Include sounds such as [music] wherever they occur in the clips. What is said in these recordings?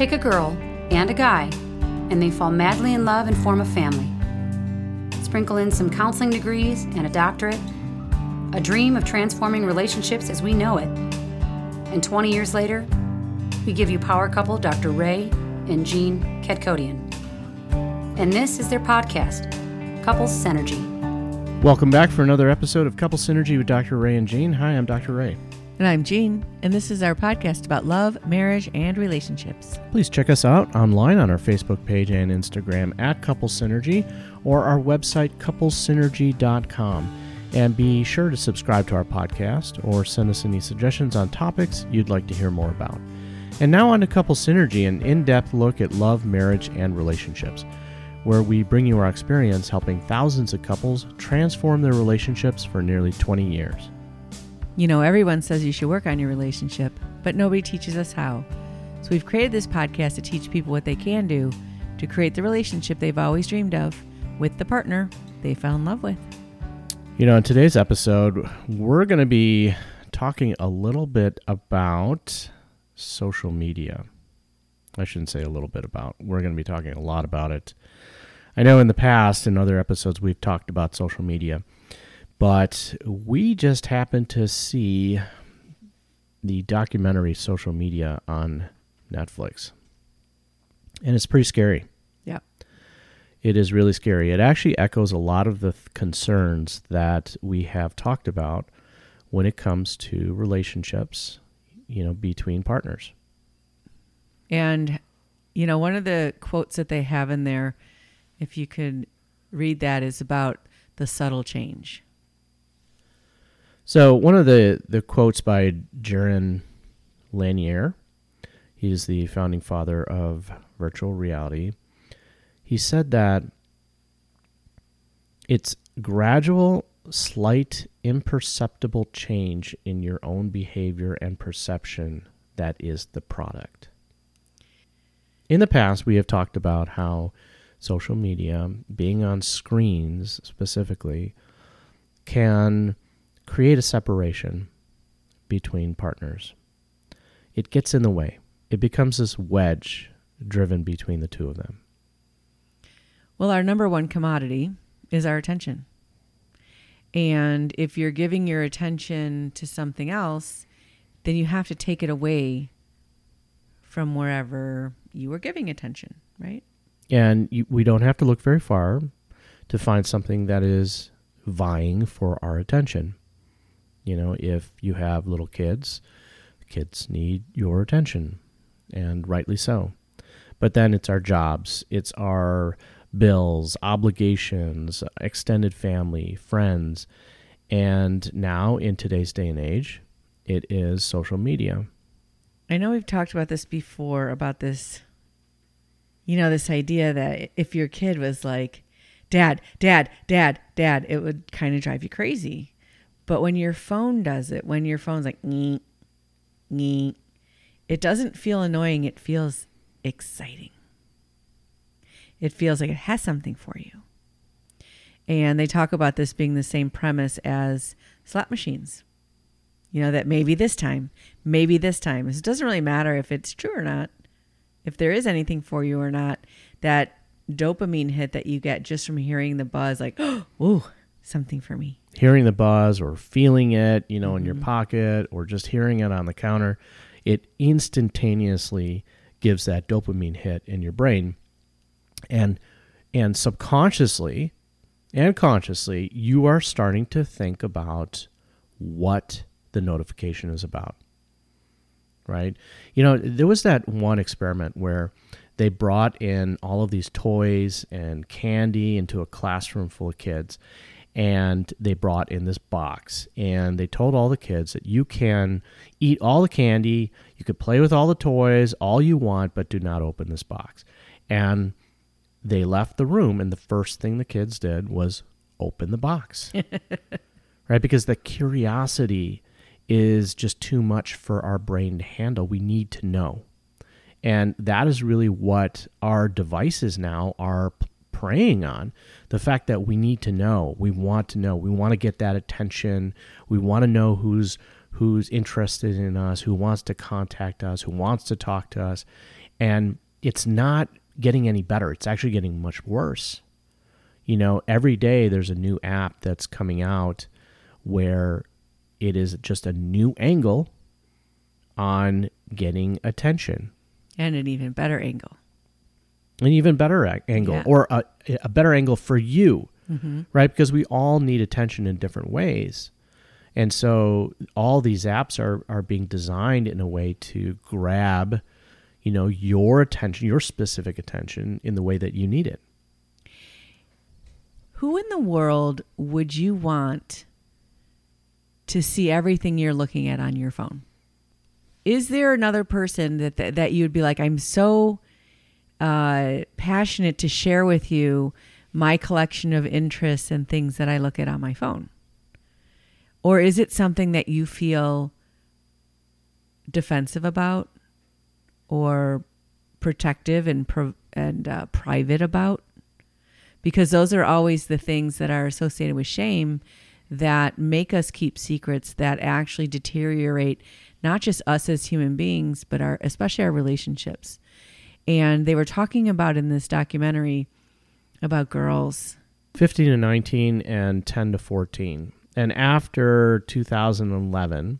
Take a girl and a guy, and they fall madly in love and form a family. Sprinkle in some counseling degrees and a doctorate, a dream of transforming relationships as we know it. And 20 years later, we give you power couple Dr. Ray and Jean Kadkodian. And this is their podcast, Couples Synergy. Welcome back for another episode of Couple Synergy with Dr. Ray and Jean. Hi, I'm Dr. Ray. And I'm Jean, and this is our podcast about love, marriage, and relationships. Please check us out online on our Facebook page and Instagram at Couple Synergy or our website, couplesynergy.com. And be sure to subscribe to our podcast or send us any suggestions on topics you'd like to hear more about. And now on to Couple Synergy, an in depth look at love, marriage, and relationships, where we bring you our experience helping thousands of couples transform their relationships for nearly 20 years. You know, everyone says you should work on your relationship, but nobody teaches us how. So we've created this podcast to teach people what they can do to create the relationship they've always dreamed of with the partner they fell in love with. You know, in today's episode, we're going to be talking a little bit about social media. I shouldn't say a little bit about. We're going to be talking a lot about it. I know in the past, in other episodes, we've talked about social media, but we just happened to see the documentary Social Media on Netflix. And it's pretty scary. Yeah. It is really scary. It actually echoes a lot of the th- concerns that we have talked about when it comes to relationships, you know, between partners. And, you know, one of the quotes that they have in there, if you could read that, is about the subtle change. So one of the, the quotes by Jaron Lanier, he's the founding father of virtual reality. He said that it's gradual, slight, imperceptible change in your own behavior and perception that is the product. In the past, we have talked about how social media, being on screens specifically, can create a separation between partners. It gets in the way. It becomes this wedge driven between the two of them. Well, our number one commodity is our attention. And if you're giving your attention to something else, then you have to take it away from wherever you were giving attention, right? And you, we don't have to look very far to find something that is vying for our attention. You know, if you have little kids, kids need your attention, and rightly so. But then it's our jobs, it's our bills, obligations, extended family, friends. And now, in today's day and age, it is social media. I know we've talked about this before about this, you know, this idea that if your kid was like, Dad, Dad, Dad, Dad, it would kind of drive you crazy. But when your phone does it, when your phone's like, nee, nee, it doesn't feel annoying. It feels exciting. It feels like it has something for you. And they talk about this being the same premise as slot machines. You know, that maybe this time, maybe this time. It doesn't really matter if it's true or not, if there is anything for you or not. That dopamine hit that you get just from hearing the buzz, like, [gasps] oh, something for me. Hearing the buzz or feeling it, you know, mm-hmm. in your pocket or just hearing it on the counter, it instantaneously gives that dopamine hit in your brain. And and subconsciously and consciously, you are starting to think about what the notification is about. Right? You know, there was that one experiment where they brought in all of these toys and candy into a classroom full of kids and they brought in this box and they told all the kids that you can eat all the candy you could play with all the toys all you want but do not open this box. And they left the room and the first thing the kids did was open the box. [laughs] Right? Because the curiosity is just too much for our brain to handle. We need to know. And that is really what our devices now are preying on the fact that we need to know we want to know we want to get that attention we want to know who's who's interested in us who wants to contact us who wants to talk to us And it's not getting any better. It's actually getting much worse. You know, every day there's a new app that's coming out where it is just a new angle on getting attention. And an even better angle. An even better a- angle, Yeah. or a, a better angle for you, Mm-hmm. right? Because we all need attention in different ways. And so all these apps are, are being designed in a way to grab, you know, your attention, your specific attention in the way that you need it. Who in the world would you want to see everything you're looking at on your phone? Is there another person that that, that you'd be like, I'm so uh, passionate to share with you my collection of interests and things that I look at on my phone? Or is it something that you feel defensive about or protective and pro- and uh, private about? because those are always the things that are associated with shame that make us keep secrets that actually deteriorate not just us as human beings but our especially our relationships and they were talking about in this documentary about girls 15 to 19 and 10 to 14. And after 2011,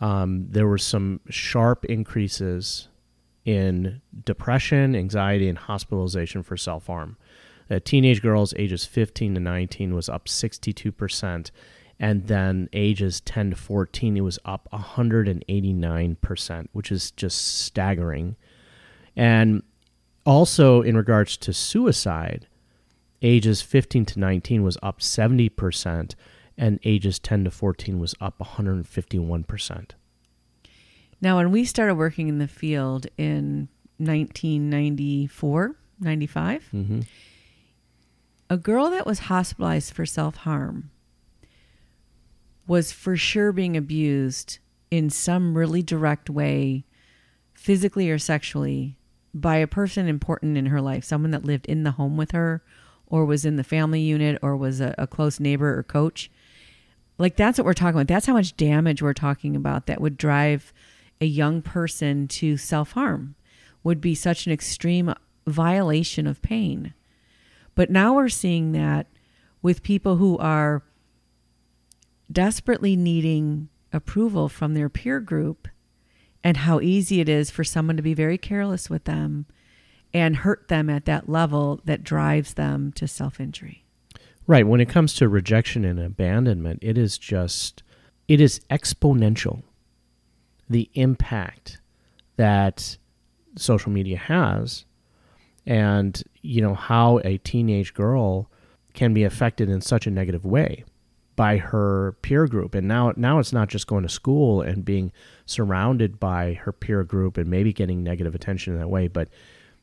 um, there were some sharp increases in depression, anxiety, and hospitalization for self harm. Uh, teenage girls ages 15 to 19 was up 62%. And then ages 10 to 14, it was up 189%, which is just staggering. And also, in regards to suicide, ages 15 to 19 was up 70%, and ages 10 to 14 was up 151%. now when we started working in the field in 1994 95 Mm-hmm. a girl that was hospitalized for self harm was for sure being abused in some really direct way, physically or sexually, by a person important in her life, someone that lived in the home with her, or was in the family unit, or was a, a close neighbor or coach. Like that's what we're talking about. That's how much damage we're talking about that would drive a young person to self harm, would be such an extreme violation of pain. But now we're seeing that with people who are desperately needing approval from their peer group and how easy it is for someone to be very careless with them and hurt them at that level that drives them to self injury. Right. When it comes to rejection and abandonment, it is just, it is exponential. The impact that social media has and, you know, how a teenage girl can be affected in such a negative way by her peer group. And now, now it's not just going to school and being surrounded by her peer group and maybe getting negative attention in that way, but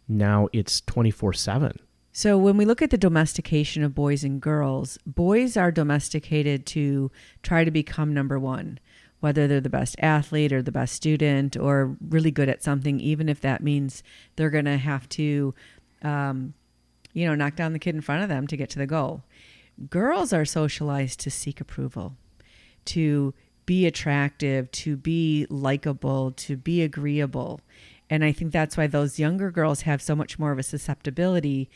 now it's 24 7. So when we look at the domestication of boys and girls, boys are domesticated to try to become number one, whether they're the best athlete or the best student or really good at something, even if that means they're going to have to, um, you know, knock down the kid in front of them to get to the goal. Girls are socialized to seek approval, to be attractive, to be likable, to be agreeable. And I think that's why those younger girls have so much more of a susceptibility.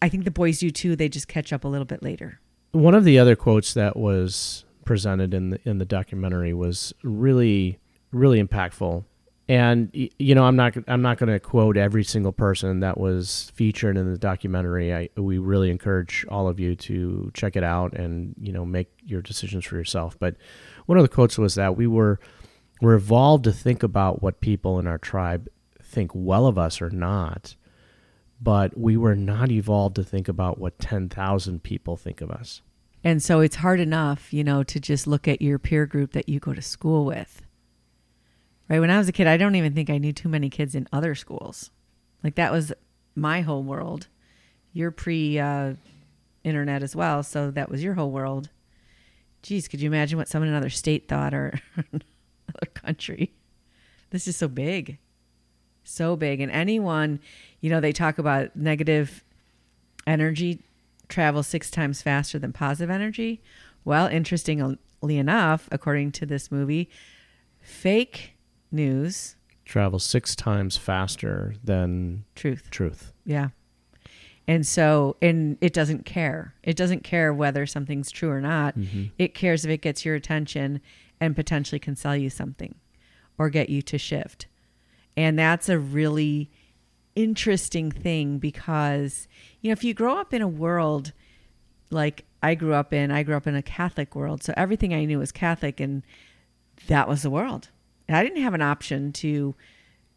I think the boys do too. They just catch up a little bit later. One of the other quotes that was presented in the in the documentary was really really impactful. And you know, I'm not I'm not going to quote every single person that was featured in the documentary. I we really encourage all of you to check it out and you know make your decisions for yourself. But one of the quotes was that we were we're evolved to think about what people in our tribe think well of us or not, but we were not evolved to think about what 10,000 people think of us. And so it's hard enough, you know, to just look at your peer group that you go to school with. Right? When I was a kid, I don't even think I knew too many kids in other schools. Like that was my whole world. You're pre uh, internet as well, so that was your whole world. Geez, could you imagine what someone in another state thought or [laughs] another country? This is so big. So big. And anyone, you know, they talk about negative energy travels six times faster than positive energy. Well, interestingly enough, according to this movie, fake news travels six times faster than Truth. truth. Yeah. And so, and it doesn't care. It doesn't care whether something's true or not. Mm-hmm. It cares if it gets your attention and potentially can sell you something or get you to shift. And that's a really interesting thing because, you know, if you grow up in a world like I grew up in, I grew up in a Catholic world. So everything I knew was Catholic and that was the world. I didn't have an option to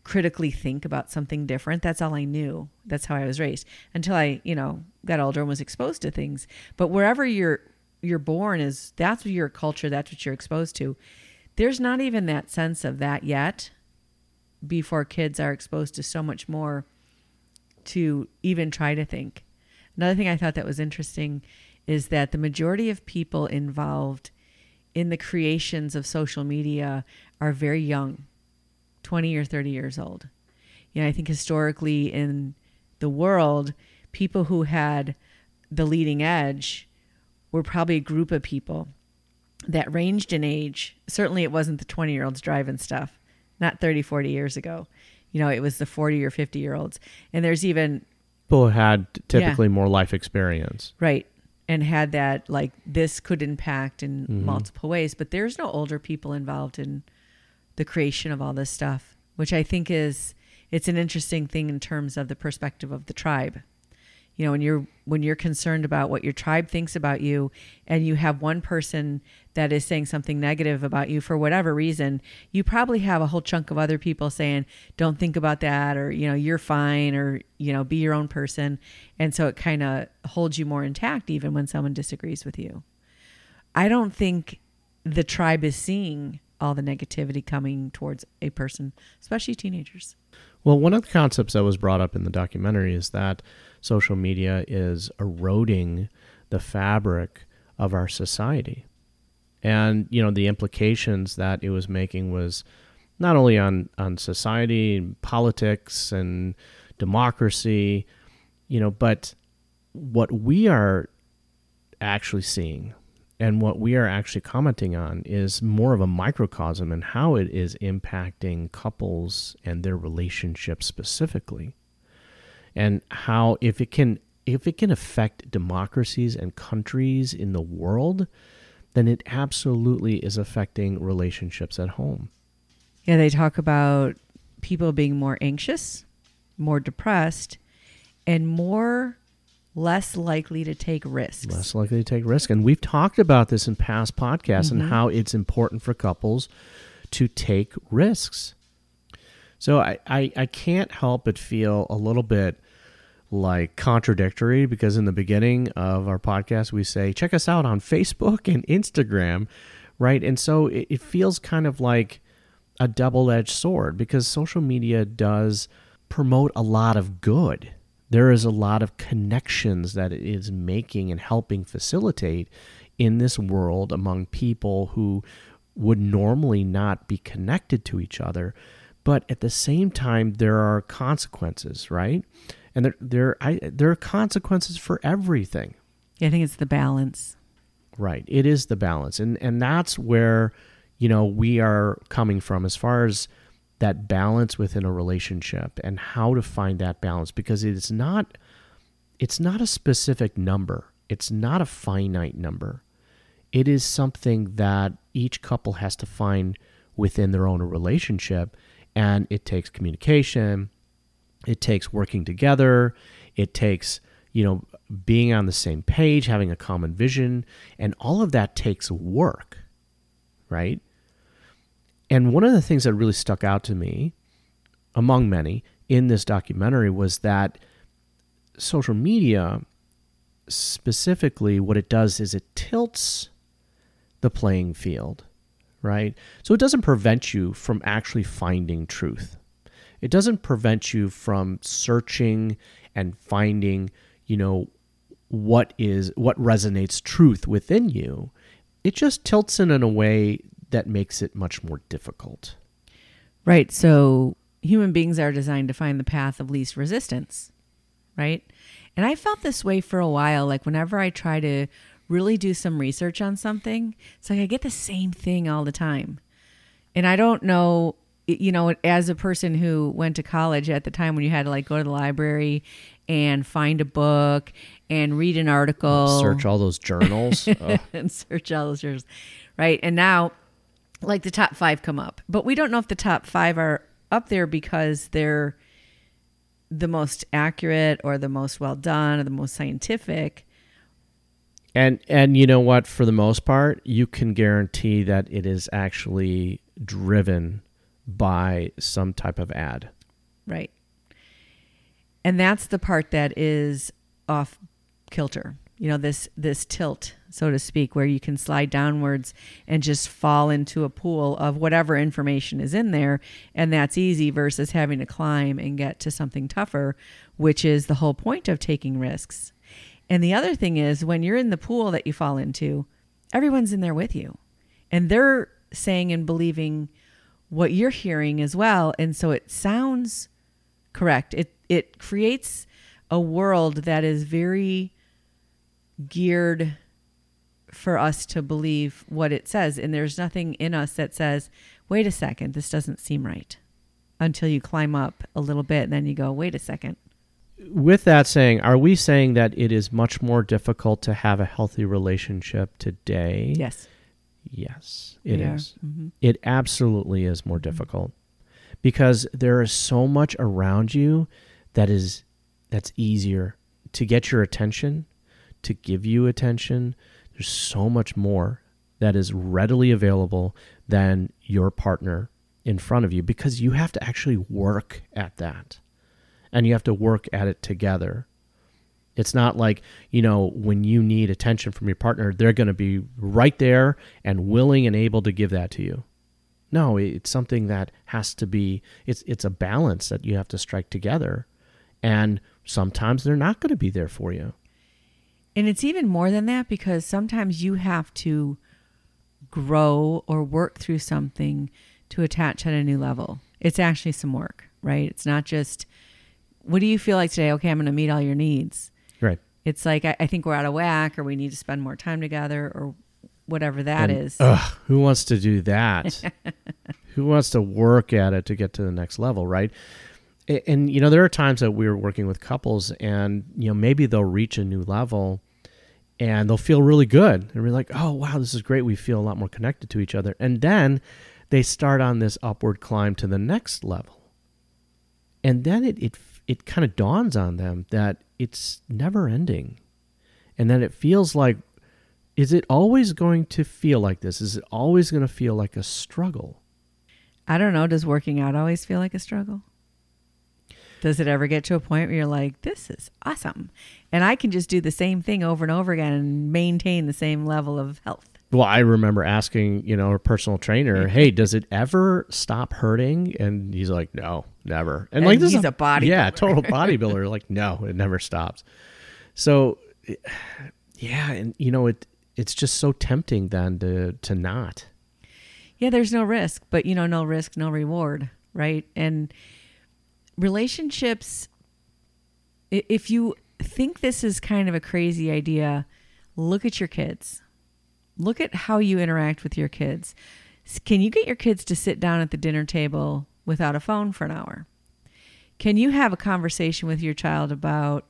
critically think about something different. That's all I knew. That's how I was raised until I, you know, got older and was exposed to things. But wherever you're you're born is that's your culture, that's what you're exposed to. There's not even that sense of that yet before kids are exposed to so much more to even try to think. Another thing I thought that was interesting is that the majority of people involved in the creations of social media are very young 20 or 30 years old. You know, I think historically in the world, people who had the leading edge were probably a group of people that ranged in age. Certainly, it wasn't the 20 year olds driving stuff, not 30, 40 years ago. You know, it was the 40 or 50 year olds. And there's even, People had typically more life experience. right, and had that, like, this could impact in mm-hmm. multiple ways. But there's no older people involved in the creation of all this stuff, which I think is it's an interesting thing in terms of the perspective of the tribe. You know, when you're when you're concerned about what your tribe thinks about you and you have one person that is saying something negative about you for whatever reason, you probably have a whole chunk of other people saying, "Don't think about that," or you know, "You're fine," or you know, "Be your own person," and so it kind of holds you more intact even when someone disagrees with you. I don't think the tribe is seeing all the negativity coming towards a person, especially teenagers. Well, one of the concepts that was brought up in the documentary is that social media is eroding the fabric of our society. And, you know, the implications that it was making was not only on, on society and politics and democracy, you know, but what we are actually seeing and what we are actually commenting on is more of a microcosm and how it is impacting couples and their relationships specifically. And how if it can if it can affect democracies and countries in the world then it absolutely is affecting relationships at home. Yeah, they talk about people being more anxious, more depressed, and more less likely to take risks. less likely to take risk. And we've talked about this in past podcasts and mm-hmm. how it's important for couples to take risks. So I, I, I can't help but feel a little bit like contradictory because in the beginning of our podcast we say check us out on Facebook and Instagram, right? And so it, it feels kind of like a double-edged sword because social media does promote a lot of good. There is a lot of connections that it is making and helping facilitate in this world among people who would normally not be connected to each other. But at the same time, there are consequences, right? And there, there, I, there are consequences for everything. Yeah, I think it's the balance. Right. It is the balance. And and that's where, you know, we are coming from as far as that balance within a relationship and how to find that balance because it's not it's not a specific number. It's not a finite number. It is something that each couple has to find within their own relationship and it takes communication, it takes working together, it takes, you know, being on the same page, having a common vision, and all of that takes work, right? And one of the things that really stuck out to me, among many, in this documentary was that social media, specifically, what it does is it tilts the playing field, right? So it doesn't prevent you from actually finding truth. It doesn't prevent you from searching and finding, you know, what is what resonates truth within you. It just tilts it in a way that makes it much more difficult. Right. So human beings are designed to find the path of least resistance, right? And I felt this way for a while. Like whenever I try to really do some research on something, it's like I get the same thing all the time. And I don't know you know, as a person who went to college at the time when you had to like go to the library and find a book and read an article, Search all those journals. [laughs] Oh, and search all those journals, right? And now, like the top five come up, but we don't know if the top five are up there because they're the most accurate or the most well done or the most scientific. and and you know what? For the most part, you can guarantee that it is actually driven by some type of ad. Right. And that's the part that is off kilter. You know, this this tilt, so to speak, where you can slide downwards and just fall into a pool of whatever information is in there, and that's easy versus having to climb and get to something tougher, which is the whole point of taking risks. And the other thing is when you're in the pool that you fall into, everyone's in there with you. And they're saying and believing what you're hearing as well. And so it sounds correct. It it creates a world that is very geared for us to believe what it says. And there's nothing in us that says, wait a second, this doesn't seem right. Until you climb up a little bit and then you go, wait a second. With that saying, are we saying that it is much more difficult to have a healthy relationship today? Yes. Yes, it is. Mhm. It absolutely is more difficult because there is so much around you that is that's easier to get your attention, to give you attention. There's so much more that is readily available than your partner in front of you because you have to actually work at that. And you have to work at it together. It's not like, you know, when you need attention from your partner, they're going to be right there and willing and able to give that to you. No, it's something that has to be it's it's a balance that you have to strike together. And sometimes they're not going to be there for you. And it's even more than that because sometimes you have to grow or work through something to attach at a new level. It's actually some work, right? It's not just, what do you feel like today? Okay, I'm going to meet all your needs. Right. It's like, I, I think we're out of whack or we need to spend more time together or whatever that And, is. Ugh, who wants to do that? [laughs] who wants to work at it to get to the next level, right? A- And, you know, there are times that we're working with couples and, you know, maybe they'll reach a new level and they'll feel really good. And we're like, oh, wow, this is great. We feel a lot more connected to each other. And then they start on this upward climb to the next level. And then it, it, it kind of dawns on them that it's never ending. And then it feels like is it always going to feel like this? Is it always going to feel like a struggle? I don't know. Does working out always feel like a struggle? Does it ever get to a point where you're like, this is awesome? And I can just do the same thing over and over again and maintain the same level of health. Well, I remember asking, you know, a personal trainer, "Hey, does it ever stop hurting?" And he's like, "No, never." And like this he's is a bodybuilder. yeah, [laughs] total [laughs] bodybuilder. like, no, it never stops. So, yeah, and you know, it it's just so tempting then to to not. Yeah, there's no risk, but you know, no risk, no reward, right? And relationships, if you think this is kind of a crazy idea, look at your kids. Look at how you interact with your kids. Can you get your kids to sit down at the dinner table without a phone for an hour? Can you have a conversation with your child about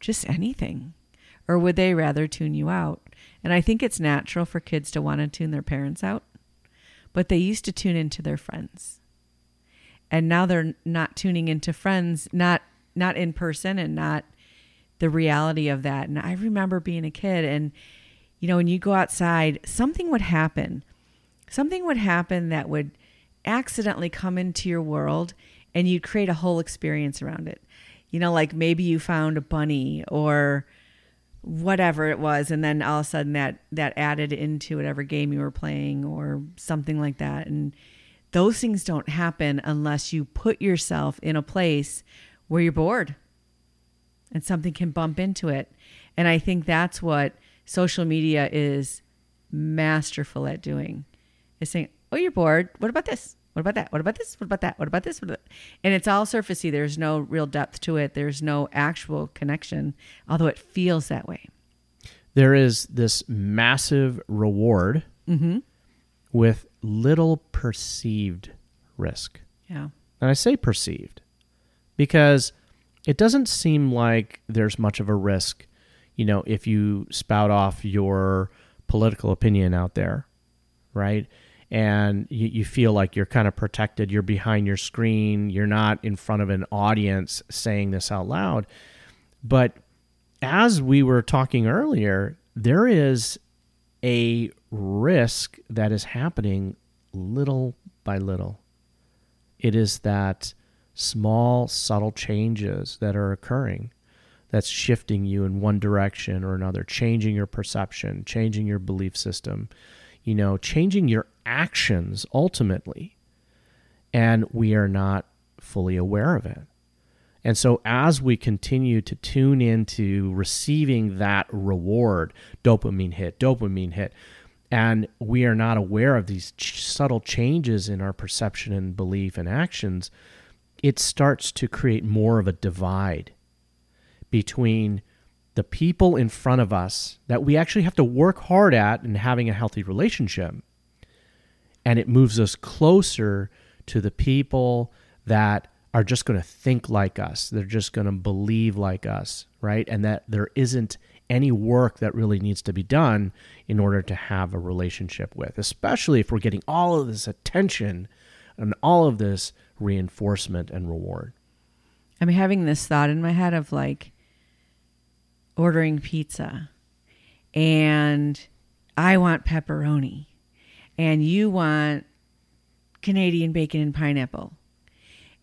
just anything? Or would they rather tune you out? And I think it's natural for kids to want to tune their parents out, but they used to tune into their friends. And now they're not tuning into friends, not not in person and not the reality of that. And I remember being a kid and you know, when you go outside, something would happen. Something would happen that would accidentally come into your world and you'd create a whole experience around it. You know, like maybe you found a bunny or whatever it was and then all of a sudden that that added into whatever game you were playing or something like that and those things don't happen unless you put yourself in a place where you're bored and something can bump into it. And i think that's what social media is masterful at doing is saying oh you're bored. What about this? What about that? What about this? What about that? What about this? What about and it's all surfacey. There's no real depth to it. There's no actual connection although it feels that way. There is this massive reward mm-hmm. with little perceived risk. Yeah. And I say perceived because it doesn't seem like there's much of a risk, you know, if you spout off your political opinion out there, right? And you, you feel like you're kind of protected. You're behind your screen. You're not in front of an audience saying this out loud. But as we were talking earlier, there is a risk that is happening little by little. It is that small, subtle changes that are occurring that's shifting you in one direction or another, changing your perception, changing your belief system, you know, changing your actions ultimately. And we are not fully aware of it. And so, as we continue to tune into receiving that reward, dopamine hit, dopamine hit, and we are not aware of these ch- subtle changes in our perception and belief and actions, it starts to create more of a divide between the people in front of us that we actually have to work hard at in having a healthy relationship. And it moves us closer to the people that are just going to think like us. They're just going to believe like us, right? And that there isn't any work that really needs to be done in order to have a relationship with, especially if we're getting all of this attention and all of this reinforcement and reward. I'm having this thought in my head of like ordering pizza and I want pepperoni and you want Canadian bacon and pineapple.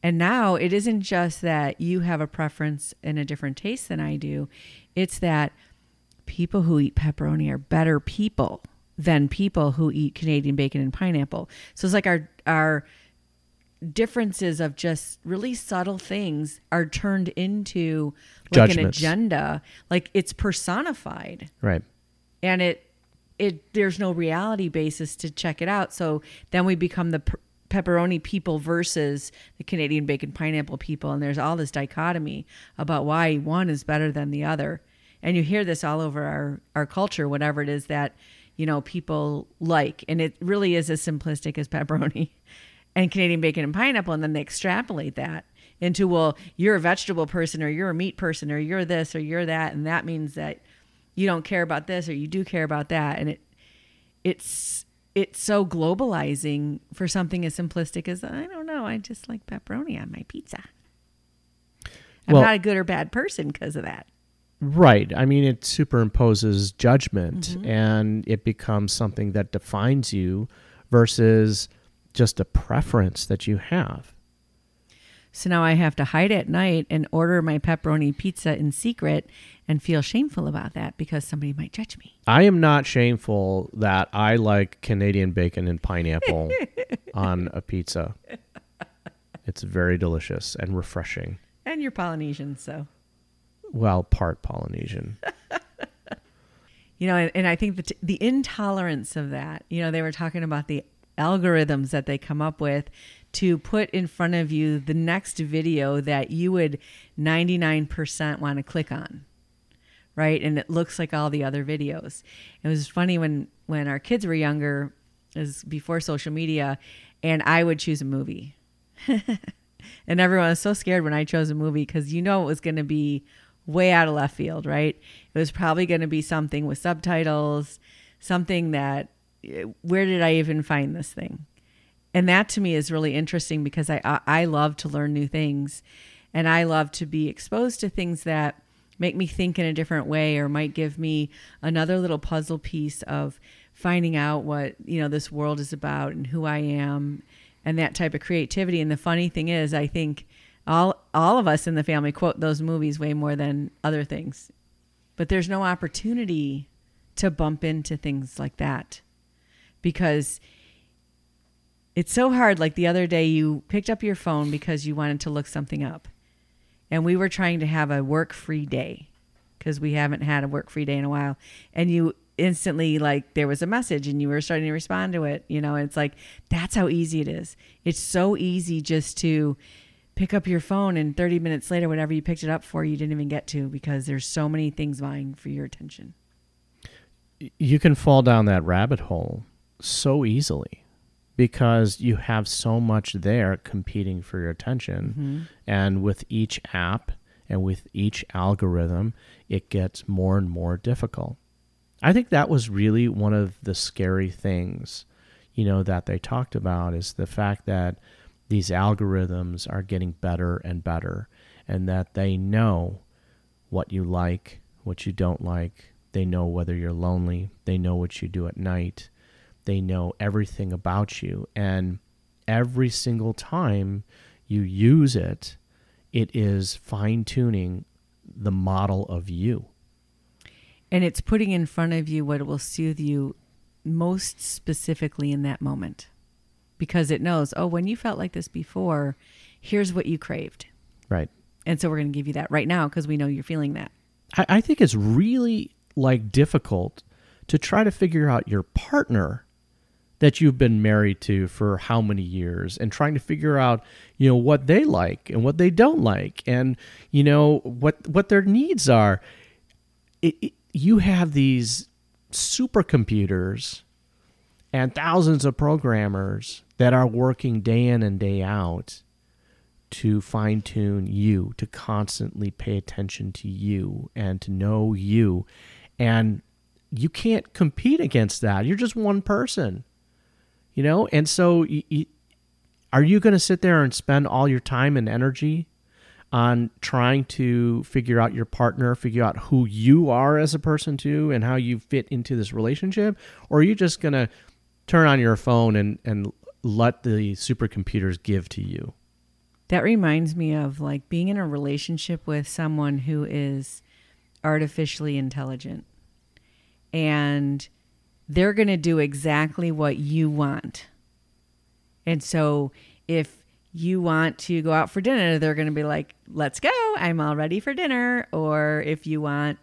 And now it isn't just that you have a preference and a different taste than I do. It's that people who eat pepperoni are better people than people who eat Canadian bacon and pineapple. So it's like our our differences of just really subtle things are turned into like an agenda. Like it's personified Right. and it it there's no reality basis to check it out so then we become the pepperoni people versus the canadian bacon pineapple people. And there's all this dichotomy about why one is better than the other. And you hear this all over our our culture whatever it is that you know people like. And it really is as simplistic as [laughs] pepperoni and canadian bacon and pineapple. And then they extrapolate that into well you're a vegetable person or you're a meat person or you're this or you're that. And that means that you don't care about this or you do care about that. And it it's it's so globalizing for something as simplistic as I don't know, I just like pepperoni on my pizza. I'm Well- not a good or bad person because of that. Right. I mean, it superimposes judgment mm-hmm. and it becomes something that defines you versus just a preference that you have. So now I have to hide at night and order my pepperoni pizza in secret and feel shameful about that because somebody might judge me. I am not shameful that I like Canadian bacon and pineapple [laughs] on a pizza. It's very delicious and refreshing. And you're Polynesian, so Well, part Polynesian. [laughs] you know, and, and I think that the intolerance of that, you know, they were talking about the algorithms that they come up with to put in front of you the next video that you would 99% want to click on. Right. And it looks like all the other videos. It was funny when, when our kids were younger, is before social media, and I would choose a movie. [laughs] and everyone was so scared when I chose a movie because you know it was going to be way out of left field, right? It was probably going to be something with subtitles, something that, eh, where did I even find this thing? And that to me is really interesting because I, I, I love to learn new things and I love to be exposed to things that make me think in a different way or might give me another little puzzle piece of finding out what, you know, this world is about and who I am and that type of creativity. And the funny thing is, I think all all of us in the family quote those movies way more than other things. But there's no opportunity to bump into things like that because it's so hard. Like the other day, you picked up your phone because you wanted to look something up. And we were trying to have a work free day because we haven't had a work free day in a while. And you instantly, like, there was a message and you were starting to respond to it, you know, and it's like, that's how easy it is. It's so easy just to pick up your phone and 30 minutes later, whatever you picked it up for, you didn't even get to because there's so many things vying for your attention. you can fall down that rabbit hole so easily because you have so much there competing for your attention. Mm-hmm. And with each app and with each algorithm, it gets more and more difficult. I think that was really one of the scary things, you know, that they talked about is the fact that these algorithms are getting better and better and that they know what you like, what you don't like. They know whether you're lonely. They know what you do at night. They know everything about you. And every single time you use it, it is fine tuning the model of you. And it's putting in front of you what will soothe you most specifically in that moment. Because it knows, oh, when you felt like this before, here's what you craved. Right. And so we're going to give you that right now because we know you're feeling that. I, I think it's really like difficult to try to figure out your partner that you've been married to for how many years and trying to figure out you know what they like and what they don't like and you know what what their needs are it, it, you have these supercomputers and thousands of programmers that are working day in and day out to fine tune you, to constantly pay attention to you and to know you. And you can't compete against that. You're just one person, you know? And so, y y are you going to sit there and spend all your time and energy on trying to figure out your partner, figure out who you are as a person too, and how you fit into this relationship? Or are you just going to turn on your phone and, and let the supercomputers give to you? That reminds me of like being in a relationship with someone who is artificially intelligent and they're going to do exactly what you want. And so if you want to go out for dinner, they're going to be like, let's go. I'm all ready for dinner. Or if you want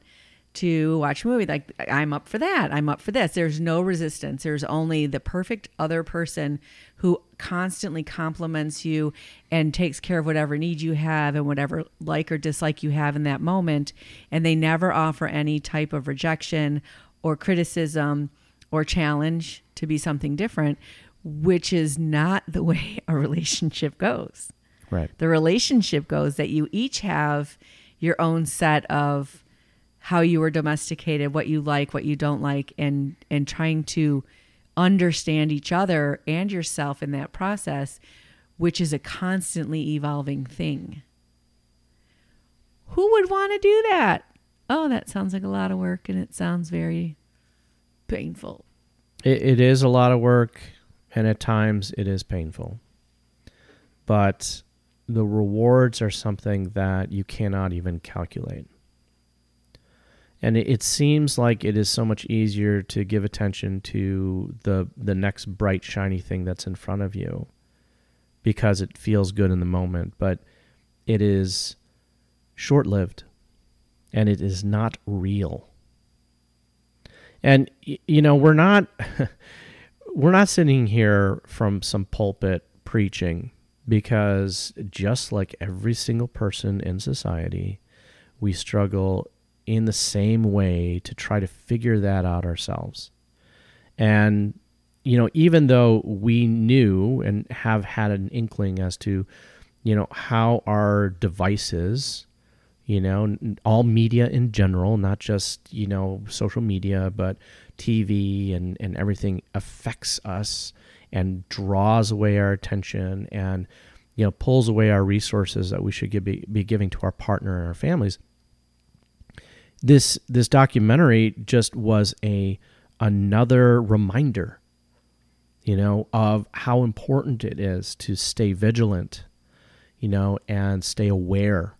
to watch a movie, like, I'm up for that. I'm up for this. There's no resistance. There's only the perfect other person who constantly compliments you and takes care of whatever need you have and whatever like or dislike you have in that moment. And they never offer any type of rejection or criticism or challenge to be something different, which is not the [laughs] way a relationship goes. Right. The relationship goes that you each have your own set of how you were domesticated, what you like, what you don't like, and and trying to understand each other and yourself in that process, which is a constantly evolving thing. Who would want to do that? Oh, that sounds like a lot of work and it sounds very painful. It, it is a lot of work, and at times it is painful. But the rewards are something that you cannot even calculate. And it, it seems like it is so much easier to give attention to the the next bright shiny thing that's in front of you because it feels good in the moment, but it is short-lived and it is not real. And you know, we're not [laughs] we're not sitting here from some pulpit preaching because just like every single person in society, we struggle in the same way to try to figure that out ourselves. And you know, even though we knew and have had an inkling as to, you know, how our devices, you know, all media in general, not just, you know, social media, but TV and, and everything affects us and draws away our attention and, you know, pulls away our resources that we should give, be, be giving to our partner and our families. This this documentary just was a another reminder, you know, of how important it is to stay vigilant, you know, and stay aware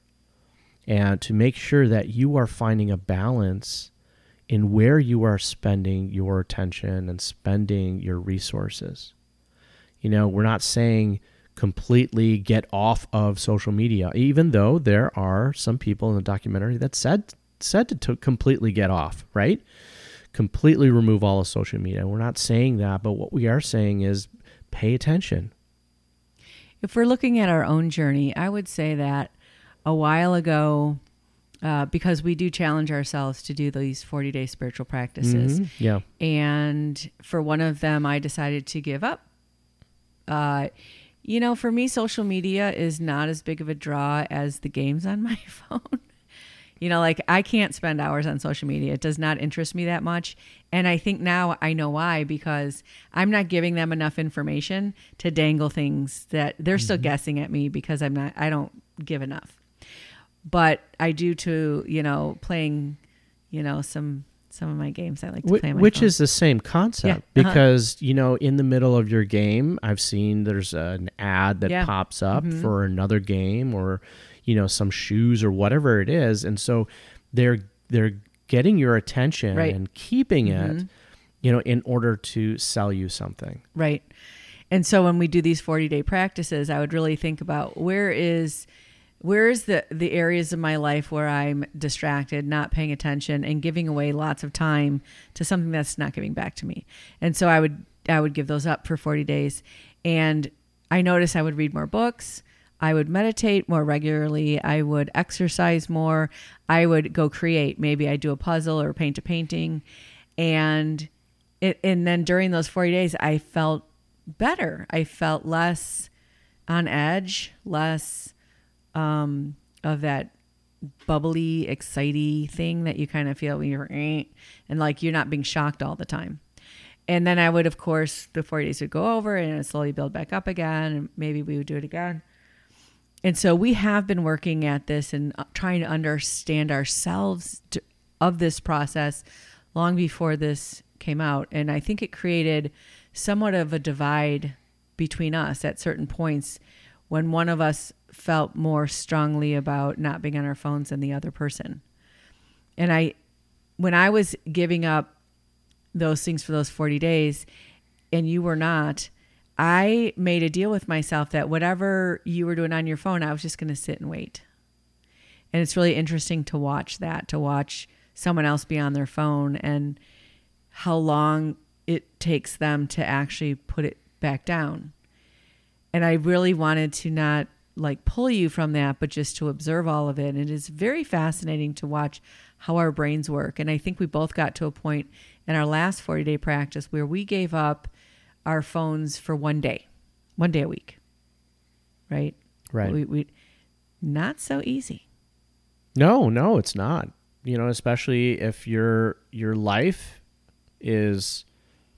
and to make sure that you are finding a balance in where you are spending your attention and spending your resources. You know, we're not saying completely get off of social media, even though there are some people in the documentary that said said to, to completely get off, right? Completely remove all of social media. We're not saying that, but what we are saying is pay attention. If we're looking at our own journey, I would say that a while ago, uh, because we do challenge ourselves to do these 40 day spiritual practices. Mhm. Yeah. And for one of them, I decided to give up Uh, you know, for me, social media is not as big of a draw as the games on [laughs] my phone. you know, like I can't spend hours on social media. It does not interest me that much. And I think now I know why because I'm not giving them enough information to dangle things that they're still guessing at me because I'm not, I don't give enough. But I do to, you know, playing, you know, some some of my games I like to Wh- play which phone. is the same concept Yeah, uh-huh. because you know in the middle of your game i've seen there's an ad that Yeah. pops up Mhm. for another game or you know some shoes or whatever it is and so they're they're getting your attention Right. and keeping it Mhm. you know in order to sell you something Right. And so when we do these 40 day practices, I would really think about where is where is the the areas of my life where I'm distracted, not paying attention and giving away lots of time to something that's not giving back to me. And so I would I would give those up for 40 days and I noticed I would read more books. I would meditate more regularly. I would exercise more. I would go create. Maybe I do a puzzle or paint a painting. And it, and then during those 40 days, I felt better. I felt less on edge, less um, of that bubbly, excitey thing that you kind of feel when you're eh, and like you're not being shocked all the time. And then I would, of course, the 40 days would go over and slowly build back up again. And maybe we would do it again. And so we have been working at this and uh, trying to understand ourselves to, of this process long before this came out. And I think it created somewhat of a divide between us at certain points when one of us felt more strongly about not being on our phones than the other person. And I, when I was giving up those things for those 40 days and you were not, I made a deal with myself that whatever you were doing on your phone, I was just going to sit and wait. And it's really interesting to watch that, to watch someone else be on their phone and how long it takes them to actually put it back down. And I really wanted to not like pull you from that, but just to observe all of it. And it is very fascinating to watch how our brains work. And I think we both got to a point in our last 40 day practice where we gave up our phones for one day, one day a week. Right? right We, we not so easy. no no it's not you know especially if your your life is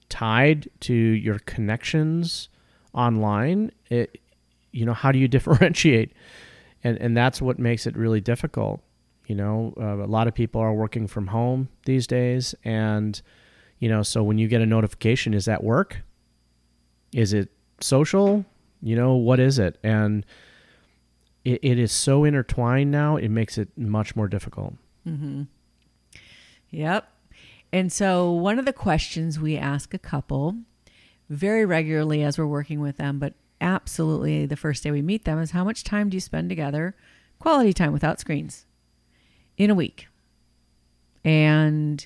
tied to your connections online it you know how do you [laughs] differentiate? And and that's what makes it really difficult you know? Uh, a lot of people are working from home these days and you know so when you get a notification is that work? Is it social? You know what is it? And it, it is so intertwined now it makes it much more difficult. Mm-hmm. Yep. And so, one of the questions we ask a couple very regularly as we're working with them, but absolutely the first day we meet them is how much time do you spend together, quality time without screens, in a week? And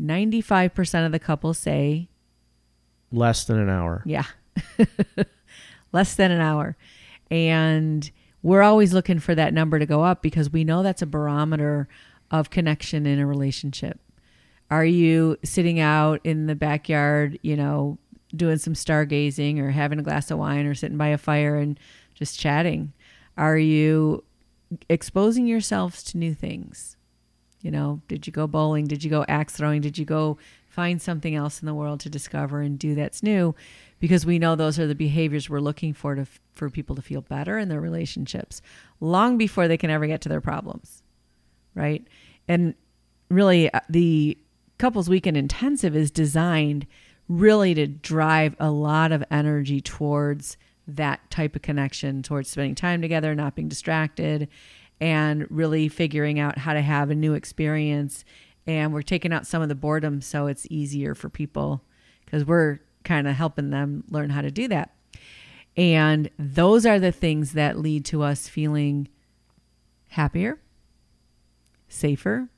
95% of the couples say, less than an hour yeah, [laughs] less than an hour. And we're always looking for that number to go up because we know that's a barometer of connection in a relationship. Are you sitting out in the backyard, you know, doing some stargazing or having a glass of wine or sitting by a fire and just chatting? Are you exposing yourselves to new things? You know, did you go bowling? Did you go axe throwing? Did you go find something else in the world to discover and do that's new? Because we know those are the behaviors we're looking for to for people to feel better in their relationships long before they can ever get to their problems. Right? And really uh, the couples weekend intensive is designed really to drive a lot of energy towards that type of connection towards spending time together not being distracted and really figuring out how to have a new experience. And we're taking out some of the boredom so it's easier for people because we're kind of helping them learn how to do that. And those are the things that lead to us feeling happier safer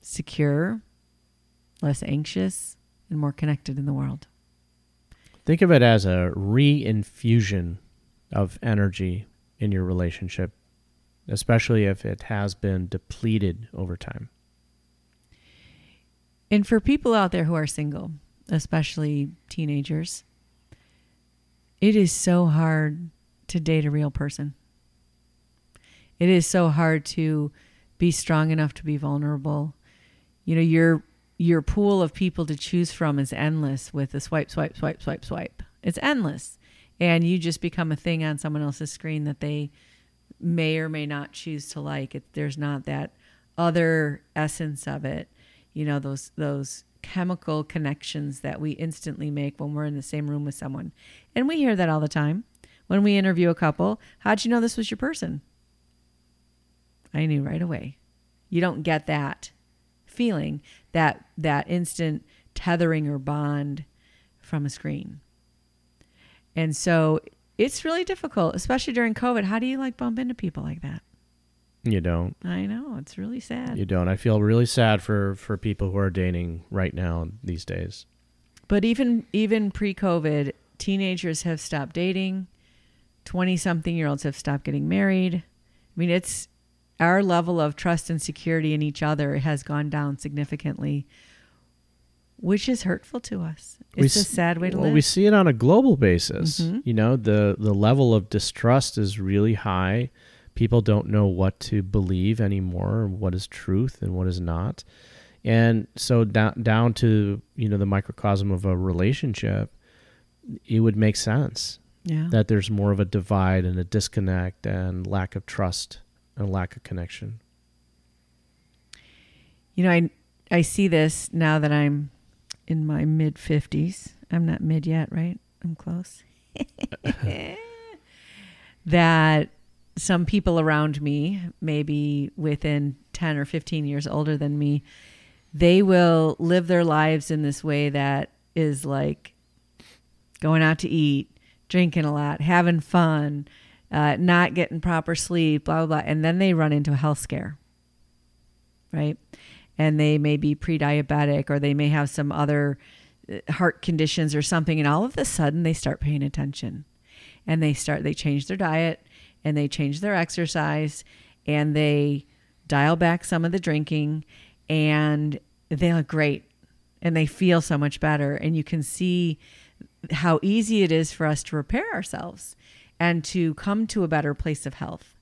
secure less anxious and more connected in the world think of it as a reinfusion of energy in your relationship especially if it has been depleted over time And for people out there who are single, especially teenagers, it is so hard to date a real person. It is so hard to be strong enough to be vulnerable. You know, your your pool of people to choose from is endless with the swipe, swipe, swipe, swipe, swipe. It's endless. And you just become a thing on someone else's screen that they may or may not choose to like. It, there's not that other essence of it. You know, those those chemical connections that we instantly make when we're in the same room with someone. And we hear that all the time. When we interview a couple, how'd you know this was your person? I knew right away. You don't get that feeling, that that instant tethering or bond from a screen. And so it's really difficult, especially during COVID. How do you like bump into people like that? You don't. I know it's really sad. You don't. I feel really sad for for people who are dating right now these days. But even even pre-COVID, teenagers have stopped dating. 20 something year olds have stopped getting married. I mean, it's our level of trust and security in each other has gone down significantly, which is hurtful to us. It's We a sad way to well, live. we see it on a global basis. Mhm. You know, the the level of distrust is really high. People don't know what to believe anymore, what is truth and what is not. And so down down to, you know, the microcosm of a relationship, it would make sense yeah. that there's more of a divide and a disconnect and lack of trust and lack of connection. You know, I I see this now that I'm in my mid 50s. I'm not mid yet, right? I'm close. [laughs] that some people around me, maybe within 10 or 15 years older than me, they will live their lives in this way that is like going out to eat, drinking a lot, having fun, uh, not getting proper sleep, blah, blah, blah. And then they run into a health scare, right? And they may be pre diabetic or they may have some other uh, heart conditions or something. And all of a sudden they start paying attention and they start, they change their diet and they change their exercise and they dial back some of the drinking and they look great and they feel so much better. And you can see how easy it is for us to repair ourselves and to come to a better place of health.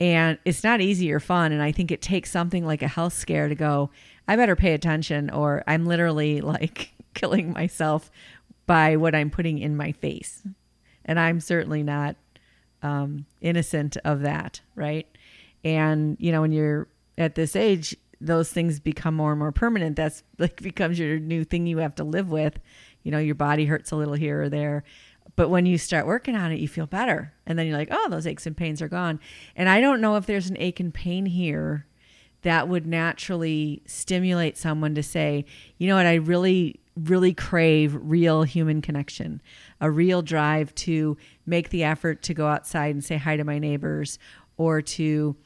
And it's not easy or fun. And I think it takes something like a health scare to go, I better pay attention, or I'm literally [laughs] like killing myself by what I'm putting in my face. And I'm certainly not um, innocent of that, right? And, you know, when you're at this age, those things become more and more permanent. That's like [laughs] becomes your new thing you have to live with. You know, your body hurts a little here or there. But when you start working on it, you feel better. And then you're like, oh, those aches and pains are gone. And I don't know if there's an ache and pain here that would naturally stimulate someone to say, you know what, I really, really crave real human connection, a real drive to make the effort to go outside and say hi to my neighbors or to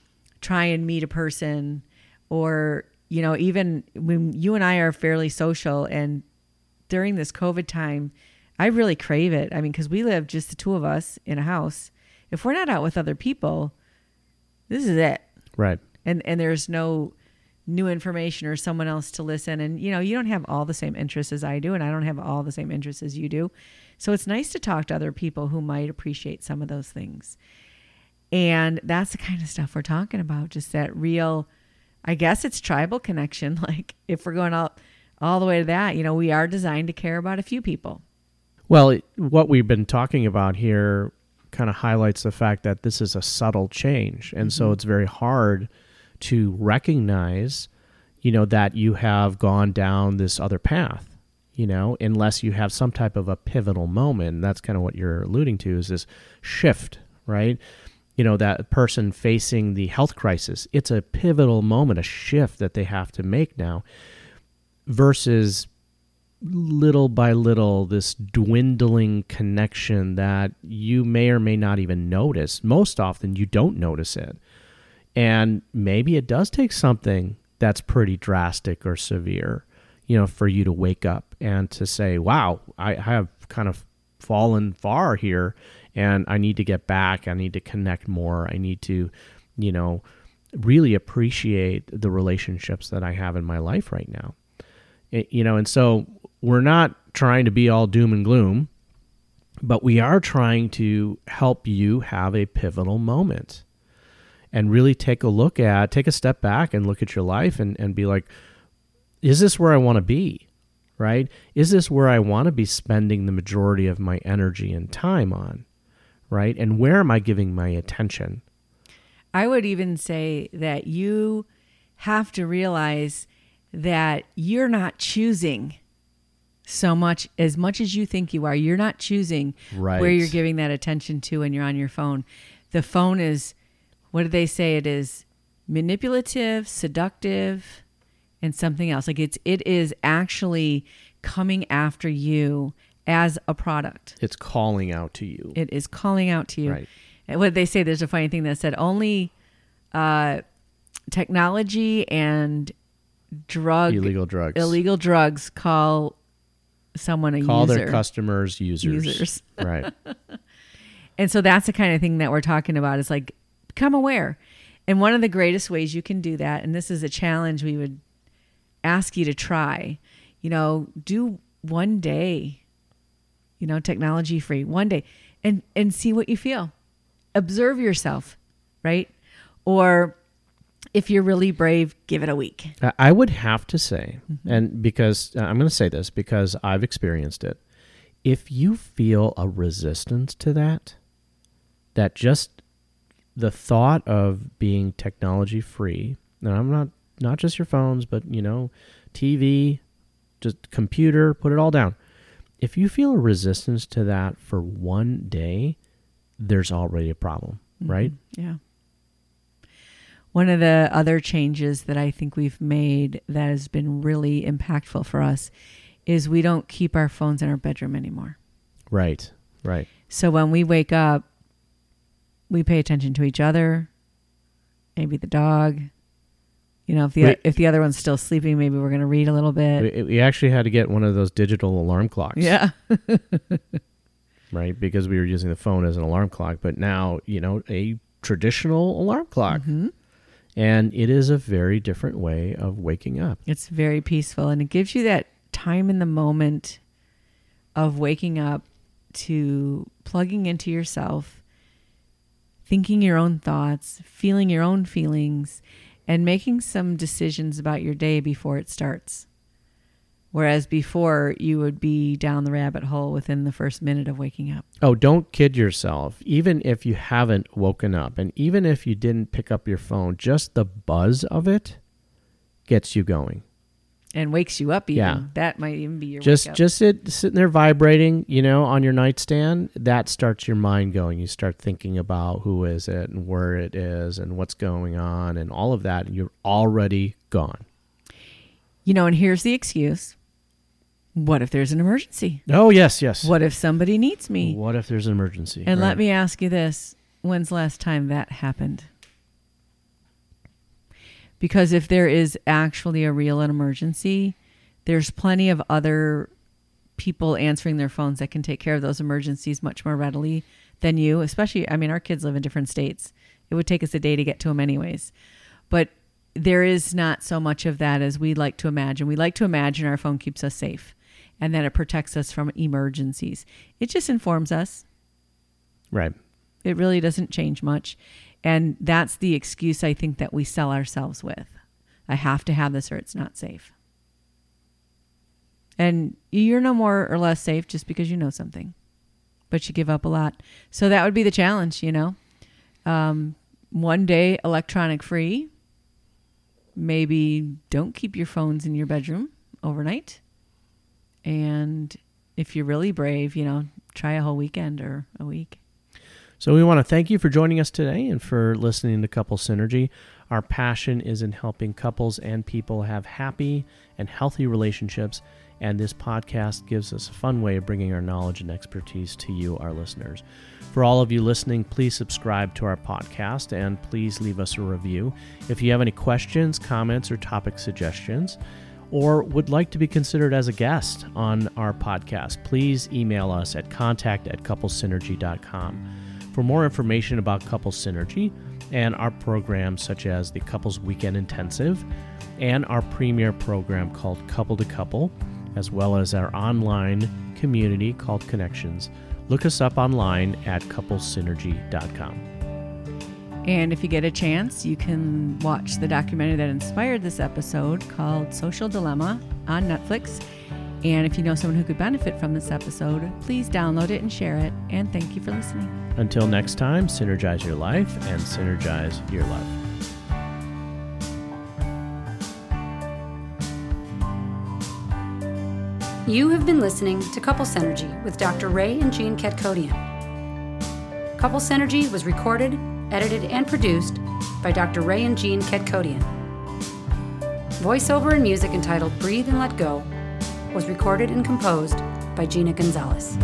try and meet a person or, you know, even when you and I are fairly social and during this COVID time, I really crave it. I mean, because we live just the two of us in a house. If we're not out with other people, this is it Right. and and there's no new information or someone else to listen and you know you don't have all the same interests as I do and I don't have all the same interests as you do so it's nice to talk to other people who might appreciate some of those things and that's the kind of stuff we're talking about just that real I guess it's tribal connection [laughs] like if we're going all all the way to that you know we are designed to care about a few people Well, it, what we've been talking about here kind of highlights the fact that this is a subtle change. And so mm-hmm. it's very hard to recognize, you know, that you have gone down this other path, you know, unless you have some type of a pivotal moment. And that's kind of what you're alluding to is this shift, right? You know, that person facing the health crisis, it's a pivotal moment, a shift that they have to make now versus little by little this dwindling connection that you may or may not even notice. Most often you don't notice it. And maybe it does take something that's pretty drastic or severe, you know, for you to wake up and to say, wow, I have kind of fallen far here and I need to get back. I need to connect more. I need to, you know, really appreciate the relationships that I have in my life right now. It- you know, and so we're not trying to be all doom and gloom. But we are trying to help you have a pivotal moment and really take a look at, take a step back and look at your life and, and be like, is this where I want to be? Right? Is this where I want to be spending the majority of my energy and time on? Right? And where am I giving my attention? I would even say that you have to realize that you're not choosing so much as much as you think you are. You're not choosing Right. where you're giving that attention to when you're on your phone. The phone is what do they say it is manipulative, seductive, and something else. Like it's it is actually coming after you as a product. It's calling out to you. It is calling out to you. Right. And what they say, there's a funny thing that said only uh, technology and drug Illegal drugs. illegal drugs call someone a Call user. their customers users. Users. [laughs] right. And so that's the kind of thing that we're talking about. Is like become aware. And one of the greatest ways you can do that, and this is a challenge we would ask you to try, you know, do one day, you know, technology free, one day, and and see what you feel. Observe yourself, right? Or if you're really brave, give it a week. I- would have to say, Mm-hmm. and because uh, I'm going to say this because I've experienced it. If you feel a resistance to that, that just the thought of being technology free, and I'm not not just your phones, but you know, TV, just computer, put it all down. If you feel a resistance to that for one day, there's already a problem, right? Yeah. One of the other changes that I think we've made that has been really impactful for us is we don't keep our phones in our bedroom anymore. Right, right. So when we wake up, we pay attention to each other, maybe the dog. You know, if the Wait. if the other one's still sleeping, maybe we're going to read a little bit. We, we actually had to get one of those digital alarm clocks. Yeah. [laughs] right? Because we were using the phone as an alarm clock, but now, you know, a traditional alarm clock. Mm-hmm. And it is a very different way of waking up. It's very peaceful and it gives you that time in the moment of waking up to plugging into yourself, thinking your own thoughts, feeling your own feelings, and making some decisions about your day before it starts. Whereas before, you would be down the rabbit hole within the first minute of waking up. Oh, don't kid yourself. Even if you haven't woken up and even if you didn't pick up your phone, just the buzz of it gets you going. And wakes you up even. Yeah. That might even be your just wake up. just sit, sitting there vibrating, you know, on your nightstand, that starts your mind going. You start thinking about who is it and where it is and what's going on and all of that, and you're already gone. You know, and here's the excuse. What if there's an emergency? Oh, yes, yes. What if somebody needs me? What if there's an emergency? And Right. let me ask you this when's the last time that happened? Because if there is actually a real emergency, there's plenty of other people answering their phones that can take care of those emergencies much more readily than you, especially, I mean, our kids live in different states. It would take us a day to get to them, anyways. But there is not so much of that as we like to imagine. We like to imagine our phone keeps us safe and that it protects us from emergencies. It just informs us. Right. It really doesn't change much. And that's the excuse I think that we sell ourselves with. I have to have this or it's not safe. And you're no more or less safe just because you know something, but you give up a lot. So that would be the challenge, you know? Um, one day electronic free. Maybe don't keep your phones in your bedroom overnight. And if you're really brave, you know, try a whole weekend or a week. So we want to thank you for joining us today and for listening to Couple Synergy. Our passion is in helping couples and people have happy and healthy relationships, and this podcast gives us a fun way of bringing our knowledge and expertise to you, our listeners. For all of you listening, please subscribe to our podcast and please leave us a review. If you have any questions, comments, or topic suggestions, or would like to be considered as a guest on our podcast, please email us at contact at couplesynergy.com. For more information about Couple Synergy and our programs such as the Couples Weekend Intensive and our premier program called Couple to Couple, as well as our online community called Connections, look us up online at couplesynergy.com. And if you get a chance, you can watch the documentary that inspired this episode called Social Dilemma on Netflix. And if you know someone who could benefit from this episode, please download it and share it. And thank you for listening. Until next time, synergize your life and synergize your love. You have been listening to Couple Synergy with Dr. Ray and Jean Ketkodian. Couple Synergy was recorded, edited, and produced by Dr. Ray and Jean Ketkodian. Voiceover and music entitled Breathe and Let Go was recorded and composed by Gina Gonzalez.